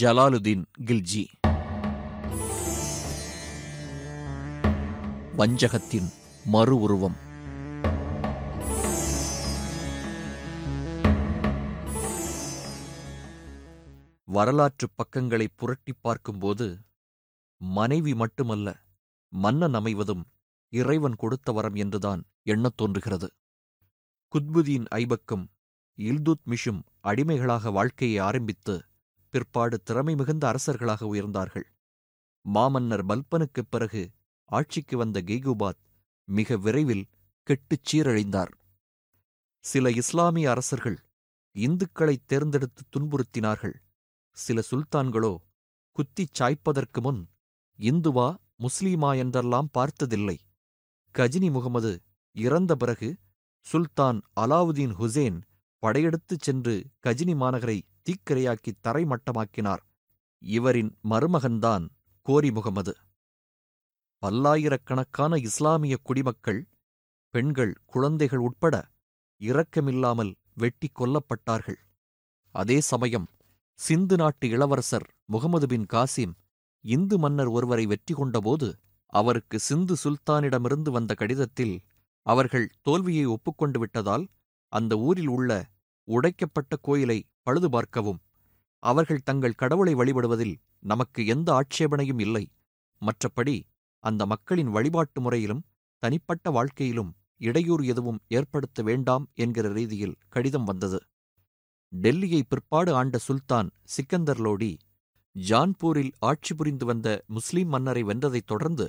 ஜலாலுதீன் கில்ஜி. வஞ்சகத்தின் மறு உருவம். வரலாற்றுப் பக்கங்களை புரட்டிப் பார்க்கும்போது மனைவி மட்டுமல்ல மன்னன் அமைவதும் இறைவன் கொடுத்த வரம் என்றுதான் எண்ணத் தோன்றுகிறது. குத்புதீன் ஐபக்கும் இல்துத் மிஷும் அடிமைகளாக வாழ்க்கையை ஆரம்பித்து பிற்பாடு திறமை மிகுந்த அரசர்களாக உயர்ந்தார்கள். மாமன்னர் பல்பனுக்குப் பிறகு ஆட்சிக்கு வந்த கெய்குபாத் மிக விரைவில் கெட்டுச் சீரழிந்தார். சில இஸ்லாமிய அரசர்கள் இந்துக்களைத் தேர்ந்தெடுத்து துன்புறுத்தினார்கள். சில சுல்தான்களோ குத்திச் சாய்ப்பதற்கு முன் இந்துவா முஸ்லீமா என்றெல்லாம் பார்த்ததில்லை. கஜினி முகமது இறந்த பிறகு சுல்தான் அலாவுதீன் ஹுசேன் படையெடுத்துச் சென்று கஜினி மாநகரை தீக்கிரையாக்கி தரைமட்டமாக்கினார். இவரின் மருமகன்தான் கோரி முகமது. பல்லாயிரக்கணக்கான இஸ்லாமிய குடிமக்கள் பெண்கள் குழந்தைகள் உட்பட இரக்கமில்லாமல் வெட்டிக் கொல்லப்பட்டார்கள். அதே சமயம் சிந்து நாட்டு இளவரசர் முகமது பின் காசிம் இந்து மன்னர் ஒருவரை வெற்றி கொண்டபோது அவருக்கு சிந்து சுல்தானிடமிருந்து வந்த கடிதத்தில் அவர்கள் தோல்வியை ஒப்புக்கொண்டு விட்டதால் அந்த ஊரில் உள்ள உடைக்கப்பட்ட கோயிலை பழுது பார்க்கவும். அவர்கள் தங்கள் கடவுளை வழிபடுவதில் நமக்கு எந்த ஆட்சேபனையும் இல்லை. மற்றபடி அந்த மக்களின் வழிபாட்டு முறையிலும் தனிப்பட்ட வாழ்க்கையிலும் இடையூறு எதுவும் ஏற்படுத்த வேண்டாம் என்கிற ரீதியில் கடிதம் வந்தது. டெல்லியை பிற்பாடு ஆண்ட சுல்தான் சிக்கந்தர் லோடி ஜான்பூரில் ஆட்சி புரிந்து வந்த முஸ்லிம் மன்னரை வென்றதைத் தொடர்ந்து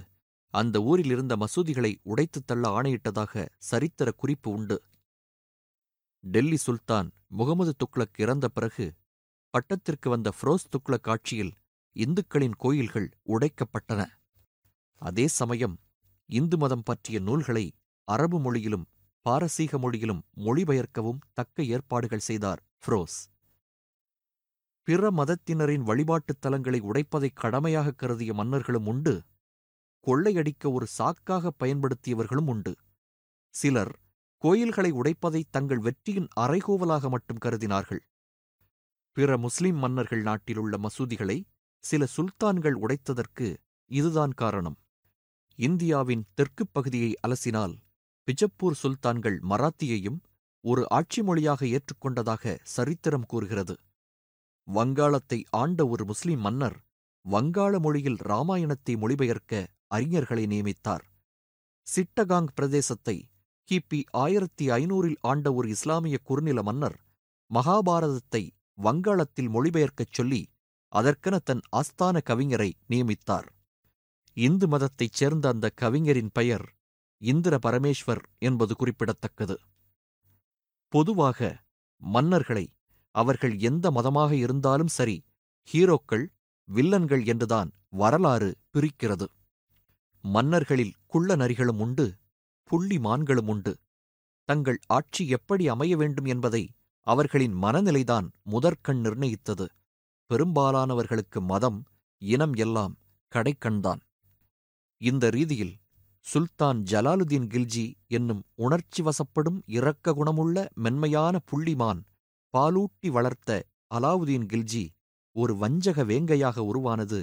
அந்த ஊரில் இருந்த மசூதிகளை உடைத்துத் தள்ள ஆணையிட்டதாக சரித்திர குறிப்பு உண்டு. டெல்லி சுல்தான் முகமது துக்ளக் இறந்த பிறகு பட்டத்திற்கு வந்த ஃப்ரோஸ் துக்ளக் ஆட்சியில் இந்துக்களின் கோயில்கள் உடைக்கப்பட்டன. அதே சமயம் இந்து மதம் பற்றிய நூல்களை அரபு மொழியிலும் பாரசீக மொழியிலும் மொழிபெயர்க்கவும் தக்க ஏற்பாடுகள் செய்தார் ஃப்ரோஸ். பிற மதத்தினரின் வழிபாட்டுத் தலங்களை உடைப்பதைக் கடமையாக கருதிய மன்னர்களும் உண்டு. கொள்ளையடிக்க ஒரு சாக்காக பயன்படுத்தியவர்களும் உண்டு. சிலர் கோயில்களை உடைப்பதை தங்கள் வெற்றியின் அரைகோவலாக மட்டும் கருதினார்கள். பிற முஸ்லிம் மன்னர்கள் நாட்டிலுள்ள மசூதிகளை சில சுல்தான்கள் உடைத்ததற்கு இதுதான் காரணம். இந்தியாவின் தெற்குப் பகுதியை அலசினால் பிஜப்பூர் சுல்தான்கள் மராத்தியையும் ஒரு ஆட்சி மொழியாக ஏற்றுக்கொண்டதாக சரித்திரம் கூறுகிறது. வங்காளத்தை ஆண்ட ஒரு முஸ்லிம் மன்னர் வங்காள மொழியில் ராமாயணத்தை மொழிபெயர்க்க அறிஞர்களை நியமித்தார். சிட்டகாங் பிரதேசத்தை கிபி ஆயிரத்தி ஐநூறில் ஆண்ட ஒரு இஸ்லாமிய குறுநில மன்னர் மகாபாரதத்தை வங்காளத்தில் மொழிபெயர்க்கச் சொல்லி அதற்கென தன் ஆஸ்தான கவிஞரை நியமித்தார். இந்து மதத்தைச் சேர்ந்த அந்த கவிஞரின் பெயர் இந்திர பரமேஸ்வர் என்பது குறிப்பிடத்தக்கது. பொதுவாக மன்னர்களை அவர்கள் எந்த மதமாக இருந்தாலும் சரி ஹீரோக்கள் வில்லன்கள் என்றுதான் வரலாறு பிரிக்கிறது. மன்னர்களில் குள்ள நரிகளும் உண்டு புள்ளி மான்களும் உண்டு. தங்கள் ஆட்சி எப்படி அமைய வேண்டும் என்பதை அவர்களின் மனநிலைதான் முதற்கண் நிர்ணயித்தது. பெரும்பாலானவர்களுக்கு மதம் இனம் எல்லாம் கடைக்கண்தான் இந்த ரீதியில் சுல்தான் ஜலாலுதீன் கில்ஜி என்னும் உணர்ச்சி வசப்படும் இரக்க குணமுள்ள மென்மையான புள்ளிமான் பாலூட்டி வளர்த்த அலாவுதீன் கில்ஜி ஒரு வஞ்சக வேங்கையாக உருவானது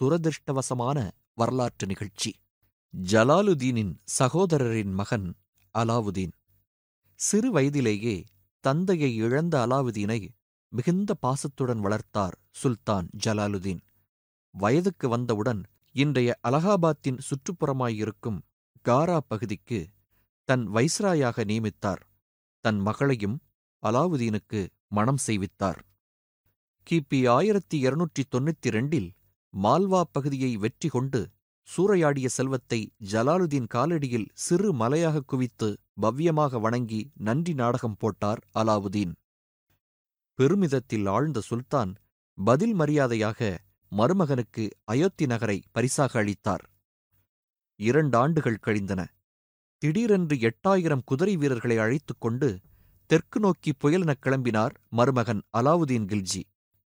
துரதிருஷ்டவசமான வரலாற்று நிகழ்ச்சி. ஜலாலுதீனின் சகோதரரின் மகன் அலாவுதீன். சிறு வயதிலேயே தந்தையை இழந்த அலாவுதீனை மிகுந்த பாசத்துடன் வளர்த்தார் சுல்தான் ஜலாலுதீன். வயதுக்கு வந்தவுடன் இன்றைய அலகாபாத்தின் சுற்றுப்புறமாயிருக்கும் காரா பகுதிக்கு தன் வைஸ்ராயாக நியமித்தார். தன் மகளையும் அலாவுதீனுக்கு மணம் செய்வித்தார். கிபி ஆயிரத்தி இருநூற்றி தொண்ணூத்தி ரெண்டில் மால்வா பகுதியை வெற்றி கொண்டு சூறையாடிய செல்வத்தை ஜலாலுதீன் காலடியில் சிறு மலையாக குவித்து பவ்யமாக வணங்கி நன்றி நாடகம் போட்டார் அலாவுதீன். பெருமிதத்தில் ஆழ்ந்த சுல்தான் பதில் மரியாதையாக மருமகனுக்கு அயோத்தி நகரை பரிசாக அளித்தார். இரண்டாண்டுகள் கழிந்தன. திடீரென்று எட்டாயிரம் குதிரை வீரர்களை அழைத்துக் கொண்டு தெற்கு நோக்கி புயலெனக் கிளம்பினார் மருமகன் அலாவுதீன் கில்ஜி.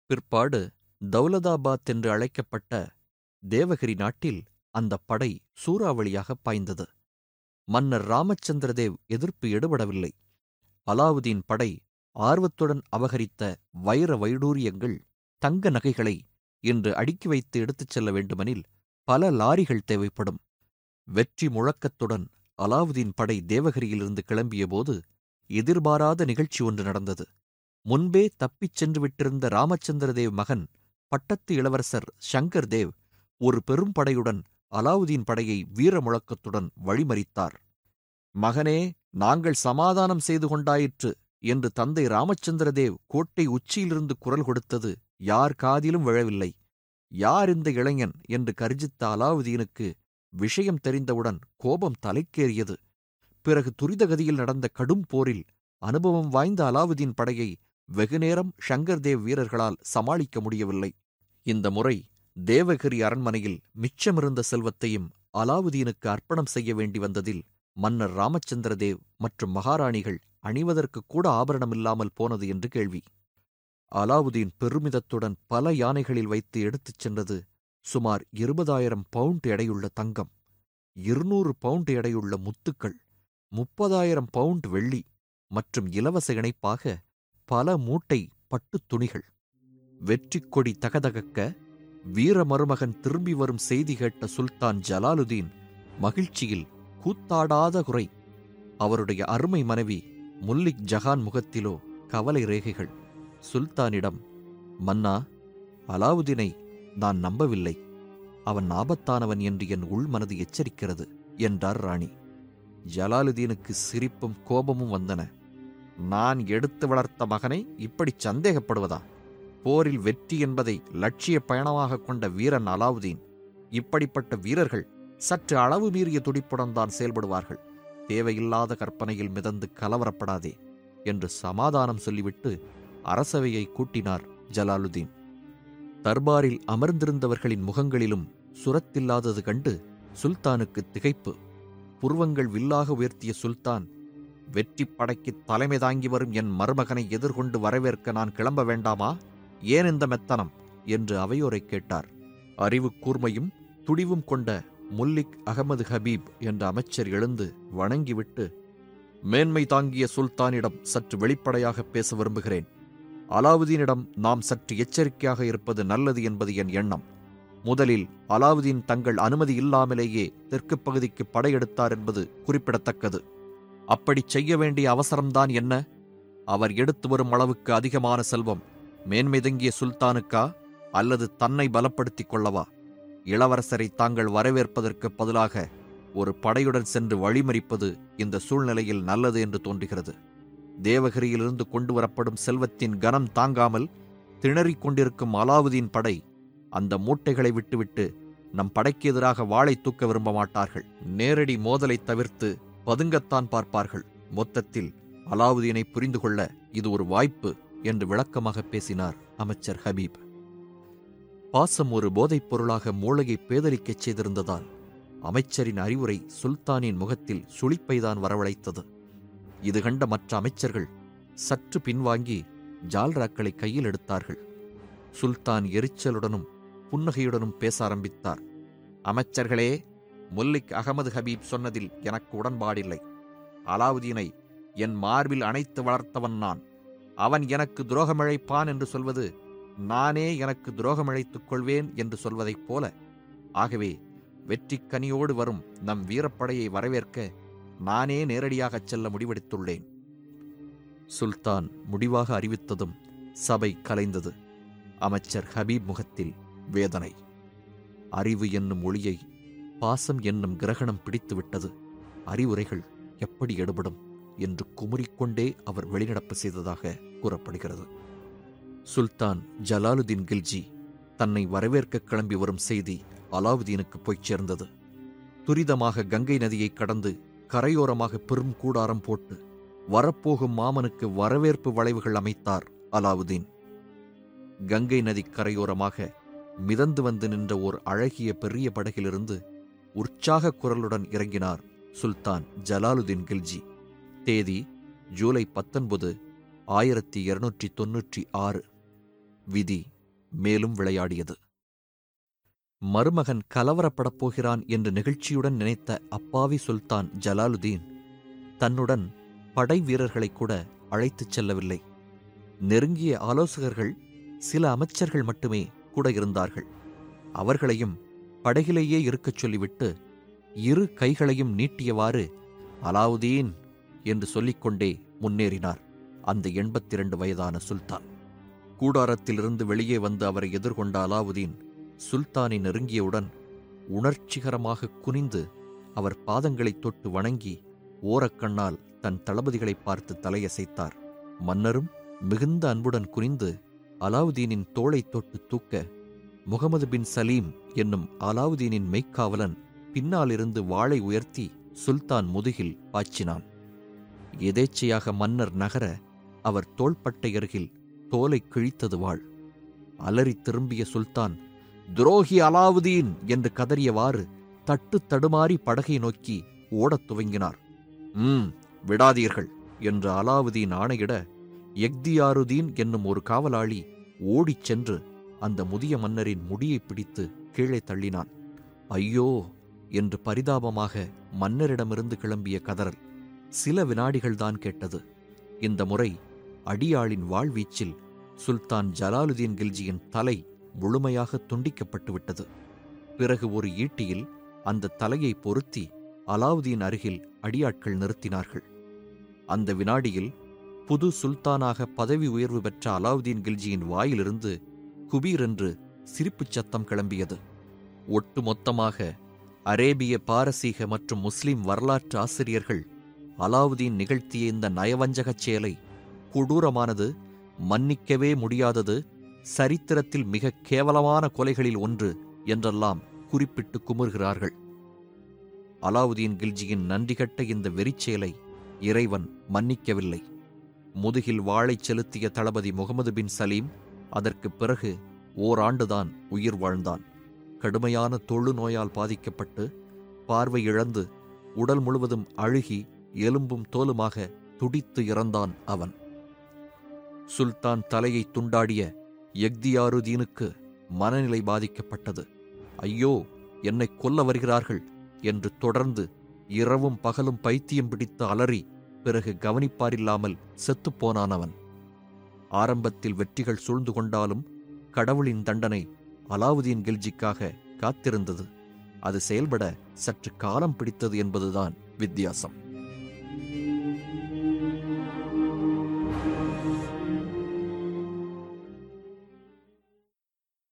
பிற்பாடு தௌலதாபாத் என்று அழைக்கப்பட்ட தேவகிரி நாட்டில் அந்தப் படை சூறாவளியாக பாய்ந்தது. மன்னர் ராமச்சந்திரதேவ் எதிர்ப்பு எடுபடவில்லை. அலாவுதீன் படை ஆர்வத்துடன் அபகரித்த வைர வைடூரியங்கள் தங்க நகைகளை இன்று அடுக்கி வைத்து எடுத்துச் செல்ல வேண்டுமெனில் பல லாரிகள் தேவைப்படும். வெற்றி முழக்கத்துடன் அலாவுதீன் படை தேவகிரியிலிருந்து கிளம்பியபோது எதிர்பாராத நிகழ்ச்சி ஒன்று நடந்தது. முன்பே தப்பிச் சென்று விட்டிருந்த ராமச்சந்திரதேவ் மகன் பட்டத்து இளவரசர் சங்கர் தேவ் ஒரு பெரும் படையுடன் அலாவுதீன் படையை வீர முழக்கத்துடன் வழிமறித்தார். மகனே நாங்கள் சமாதானம் செய்து கொண்டாயிற்று என்று தந்தை ராமச்சந்திரதேவ் கோட்டை உச்சியிலிருந்து குரல் கொடுத்தது யார் காதிலும் விழவில்லை. யார் இந்த இளைஞன்? என்று கர்ஜித்த அலாவுதீனுக்கு விஷயம் தெரிந்தவுடன் கோபம் தலைக்கேறியது. பிறகு துரிதகதியில் நடந்த கடும் போரில் அனுபவம் வாய்ந்த அலாவுதீன் படையை வெகுநேரம் ஷங்கர்தேவ் வீரர்களால் சமாளிக்க முடியவில்லை. இந்த முறை தேவகிரி அரண்மனையில் மிச்சமிருந்த செல்வத்தையும் அலாவுதீனுக்கு அர்ப்பணம் செய்ய வேண்டி வந்ததில் மன்னர் ராமச்சந்திரதேவ் மற்றும் மகாராணிகள் அணிவதற்கு கூட ஆபரணமில்லாமல் போனது என்று கேள்வி. அலாவுதீன் பெருமிதத்துடன் பல யானைகளில் வைத்து எடுத்துச் சென்றது சுமார் இருபதாயிரம் பவுண்ட் எடையுள்ள தங்கம் இருநூறு பவுண்ட் எடையுள்ள முத்துக்கள் முப்பதாயிரம் பவுண்ட் வெள்ளி மற்றும் இலவச இணைப்பாக பல மூட்டை பட்டுத் துணிகள். வெற்றிக் கொடி தகதகக்க வீர மருமகன் திரும்பி வரும் செய்தி கேட்ட சுல்தான் ஜலாலுதீன் மகிழ்ச்சியில் கூத்தாடாத குறை. அவருடைய அருமை மனைவி முல்லிக் ஜஹான் முகத்திலோ கவலை ரேகைகள். சுல்தானிடம் மன்னா அலாவுதீனை நான் நம்பவில்லை. அவன் ஆபத்தானவன் என்று என் உள்மனது எச்சரிக்கிறது என்றார் ராணி. ஜலாலுதீனுக்கு சிரிப்பும் கோபமும் வந்தன. நான் எடுத்து வளர்த்த மகனை இப்படி சந்தேகப்படுவதா? போரில் வெற்றி என்பதை லட்சிய பயணமாக கொண்ட வீரன் அலாவுதீன். இப்படிப்பட்ட வீரர்கள் சற்று அளவு மீறிய துடிப்புடன் தான் செயல்படுவார்கள். தேவையில்லாத கற்பனையில் மிதந்து கலவரப்படாதே என்று சமாதானம் சொல்லிவிட்டு அரசவையை கூட்டினார் ஜலாலுதீன். தர்பாரில் அமர்ந்திருந்தவர்களின் முகங்களிலும் சுரத்தில்லாதது கண்டு சுல்தானுக்கு திகைப்பு. புருவங்கள் வில்லாக உயர்த்திய சுல்தான் வெற்றிப் படைக்கு தலைமை தாங்கி வரும் என் மருமகனை எதிர்கொண்டு வரவேற்க நான் கிளம்ப வேண்டாமா? ஏன் இந்த மெத்தனம்? என்று அவையோரை கேட்டார். அறிவு கூர்மையும் துடிவும் கொண்ட முல்லிக் அகமது ஹபீப் என்ற அமைச்சர் எழுந்து வணங்கிவிட்டு மேன்மை தாங்கிய சுல்தானிடம் சற்று வெளிப்படையாக பேச விரும்புகிறேன். அலாவுதீனிடம் நாம் சற்று எச்சரிக்கையாக இருப்பது நல்லது என்பது என் எண்ணம். முதலில் அலாவுதீன் தங்கள் அனுமதி இல்லாமலேயே தெற்குப் பகுதிக்கு படையெடுத்தார் என்பது குறிப்பிடத்தக்கது. அப்படிச் செய்ய வேண்டிய அவசரம்தான் என்ன? அவர் எடுத்து வரும் அளவுக்கு அதிகமான செல்வம் மேன்மிதங்கிய சுல்தானுக்கா அல்லது தன்னை பலப்படுத்திக் கொள்ளவா இளவரசரை தாங்கள் வரவேற்பதற்கு பதிலாக ஒரு படையுடன் சென்று வழிமறிப்பது இந்த சூழ்நிலையில் நல்லது என்று தோன்றுகிறது. தேவகிரியிலிருந்து கொண்டு வரப்படும் செல்வத்தின் கனம் தாங்காமல் திணறிக் கொண்டிருக்கும் அலாவுதீன் படை அந்த மூட்டைகளை விட்டுவிட்டு நம் படைக்கு எதிராக வாளை தூக்க விரும்ப மாட்டார்கள். நேரடி மோதலை தவிர்த்து பதுங்கத்தான் பார்ப்பார்கள். மொத்தத்தில் அலாவுதீனை புரிந்து கொள்ள இது ஒரு வாய்ப்பு. என்று விளக்கமாக பேசினார் அமைச்சர் ஹபீப். பாசம் ஒரு போதைப் பொருளாக மூளையை பேதலிக்கச் செய்திருந்ததால் அமைச்சரின் அறிவுரை சுல்தானின் முகத்தில் சுளிப்பைதான் வரவழைத்தது. இது கண்ட மற்ற அமைச்சர்கள் சற்று பின்வாங்கி ஜால்ராக்களை கையில் எடுத்தார்கள். சுல்தான் எரிச்சலுடனும் புன்னகையுடனும் பேச ஆரம்பித்தார். அமைச்சர்களே முல்லிக் அகமது ஹபீப் சொன்னதில் எனக்கு உடன்பாடில்லை. அலாவுதீனை என் மார்பில் அணைத்து வளர்த்தவன் நான். அவன் எனக்கு துரோகமிழைப்பான் என்று சொல்வது நானே எனக்கு துரோகமிழைத்துக் கொள்வேன் என்று சொல்வதைப் போல. ஆகவே வெற்றிக் கனியோடு வரும் நம் வீரப்படையை வரவேற்க நானே நேரடியாகச் செல்ல முடிவெடுத்துள்ளேன். சுல்தான் முடிவாக அறிவித்ததும் சபை கலைந்தது. அமைச்சர் ஹபீப் முகத்தில் வேதனை. அறிவு என்னும் ஒளியை பாசம் என்னும் கிரகணம் பிடித்துவிட்டது. அறிவுரைகள் எப்படி எடுபடும்? என்று குமுறிக்கொண்டே அவர் வெளிநடப்பு செய்ததாக கூறப்படுகிறது. சுல்தான் ஜலாலுதீன் கில்ஜி தன்னை வரவேற்க கிளம்பி வரும் செய்தி அலாவுதீனுக்கு போய்ச் சேர்ந்தது. துரிதமாக கங்கை நதியை கடந்து கரையோரமாக பெரும் கூடாரம் போட்டு வரப்போகும் மாமனுக்கு வரவேற்பு வளைவுகள் அமைத்தார் அலாவுதீன். கங்கை நதி கரையோரமாக மிதந்து வந்து நின்ற ஓர் அழகிய பெரிய படகிலிருந்து உற்சாக குரலுடன் இறங்கினார் சுல்தான் ஜலாலுதீன் கில்ஜி. தேதி ஜூலை பத்தொன்பது ஆயிரத்தி இருநூற்றி தொன்னூற்றி ஆறு. விதி மேலும் விளையாடியது. மருமகன் கலவரப்படப் போகிறான் என்று நெகிழ்ச்சியுடன் நினைத்த அப்பாவி சுல்தான் ஜலாலுதீன் தன்னுடன் படை வீரர்களை கூட அழைத்துச் செல்லவில்லை. நெருங்கிய ஆலோசகர்கள் சில அமைச்சர்கள் மட்டுமே கூட இருந்தார்கள். அவர்களையும் படகிலேயே இருக்கச் சொல்லிவிட்டு இரு கைகளையும் நீட்டியவாறு அலாவுதீன் என்று சொல்லிக்கொண்டே முன்னேறினார். அந்த எண்பத்திரண்டு வயதான சுல்தான். கூடாரத்திலிருந்து வெளியே வந்து அவரை எதிர்கொண்ட அலாவுதீன் சுல்தானை நெருங்கியவுடன் உணர்ச்சிகரமாக குனிந்து அவர் பாதங்களைத் தொட்டு வணங்கி ஓரக்கண்ணால் தன் தளபதிகளை பார்த்து தலையசைத்தார். மன்னரும் மிகுந்த அன்புடன் குனிந்து அலாவுதீனின் தோளைத் தொட்டு தூக்க முகமது பின் சலீம் என்னும் அலாவுதீனின் மெய்க்காவலன் பின்னாலிருந்து வாளை உயர்த்தி சுல்தான் முதுகில் பாய்ச்சினான். எதேச்சையாக மன்னர் நகர அவர் தோள்பட்டை அருகில் தோலை கிழித்தது வாழ். அலறித் திரும்பிய சுல்தான் துரோகி அலாவுதீன் என்று கதறியவாறு தட்டு தடுமாறி படகை நோக்கி ஓடத் துவங்கினார். ம் விடாதீர்கள் என்று அலாவுதீன் ஆணையிட எக்தியாருதீன் என்னும் ஒரு காவலாளி ஓடிச் சென்று அந்த முதிய மன்னரின் முடியை பிடித்து கீழே தள்ளினான். ஐயோ என்று பரிதாபமாக மன்னரிடமிருந்து கிளம்பிய கதறல். சில வினாடிகள்தான் கேட்டது. இந்த முறை அடியாளின் வாழ்வீச்சில் சுல்தான் ஜலாலுதீன் கில்ஜியின் தலை முழுமையாக துண்டிக்கப்பட்டு விட்டது பிறகு ஒரு ஈட்டியில் அந்த தலையை பொருத்தி அலாவுதீன் அருகில் அடியாட்கள் நிறுத்தினார்கள். அந்த வினாடியில் புது சுல்தானாக பதவி உயர்வு பெற்ற அலாவுதீன் கில்ஜியின் வாயிலிருந்து குபீர் என்று சிரிப்புச் சத்தம் கிளம்பியது. ஒட்டுமொத்தமாக அரேபிய பாரசீக மற்றும் முஸ்லிம் வரலாற்று ஆசிரியர்கள் அலாவுதீன் நிகழ்த்திய இந்த நயவஞ்சகச் செயலை கொடூரமானது மன்னிக்கவே முடியாதது சரித்திரத்தில் மிக கேவலமான கொலைகளில் ஒன்று என்றெல்லாம் குறிப்பிட்டு குமுறுகிறார்கள். அலாவுதீன் கில்ஜியின் நன்றிகட்ட இந்த வெறிச்செயலை இறைவன் மன்னிக்கவில்லை. முதுகில் வாளைச் செலுத்திய தளபதி முகமது பின் சலீம் அதற்குப் பிறகு ஓராண்டுதான் உயிர் வாழ்ந்தான். கடுமையான தொழு நோயால் பாதிக்கப்பட்டு பார்வை இழந்து உடல் முழுவதும் அழுகி எலும்பும் தோலுமாக துடித்து இறந்தான் அவன். சுல்தான் தலையை துண்டாடிய எக்தியாருதீனுக்கு மனநிலை பாதிக்கப்பட்டது. ஐயோ என்னை கொல்ல வருகிறார்கள் என்று தொடர்ந்து இரவும் பகலும் பைத்தியம் பிடித்து அலறி பிறகு கவனிப்பாரில்லாமல் செத்துப்போனான் அவன். ஆரம்பத்தில் வெற்றிகள் சூழ்ந்து கொண்டாலும் கடவுளின் தண்டனை அலாவுதீன் கில்ஜிக்காக காத்திருந்தது. அது செயல்பட சற்று காலம் பிடித்தது என்பதுதான் வித்தியாசம். thank you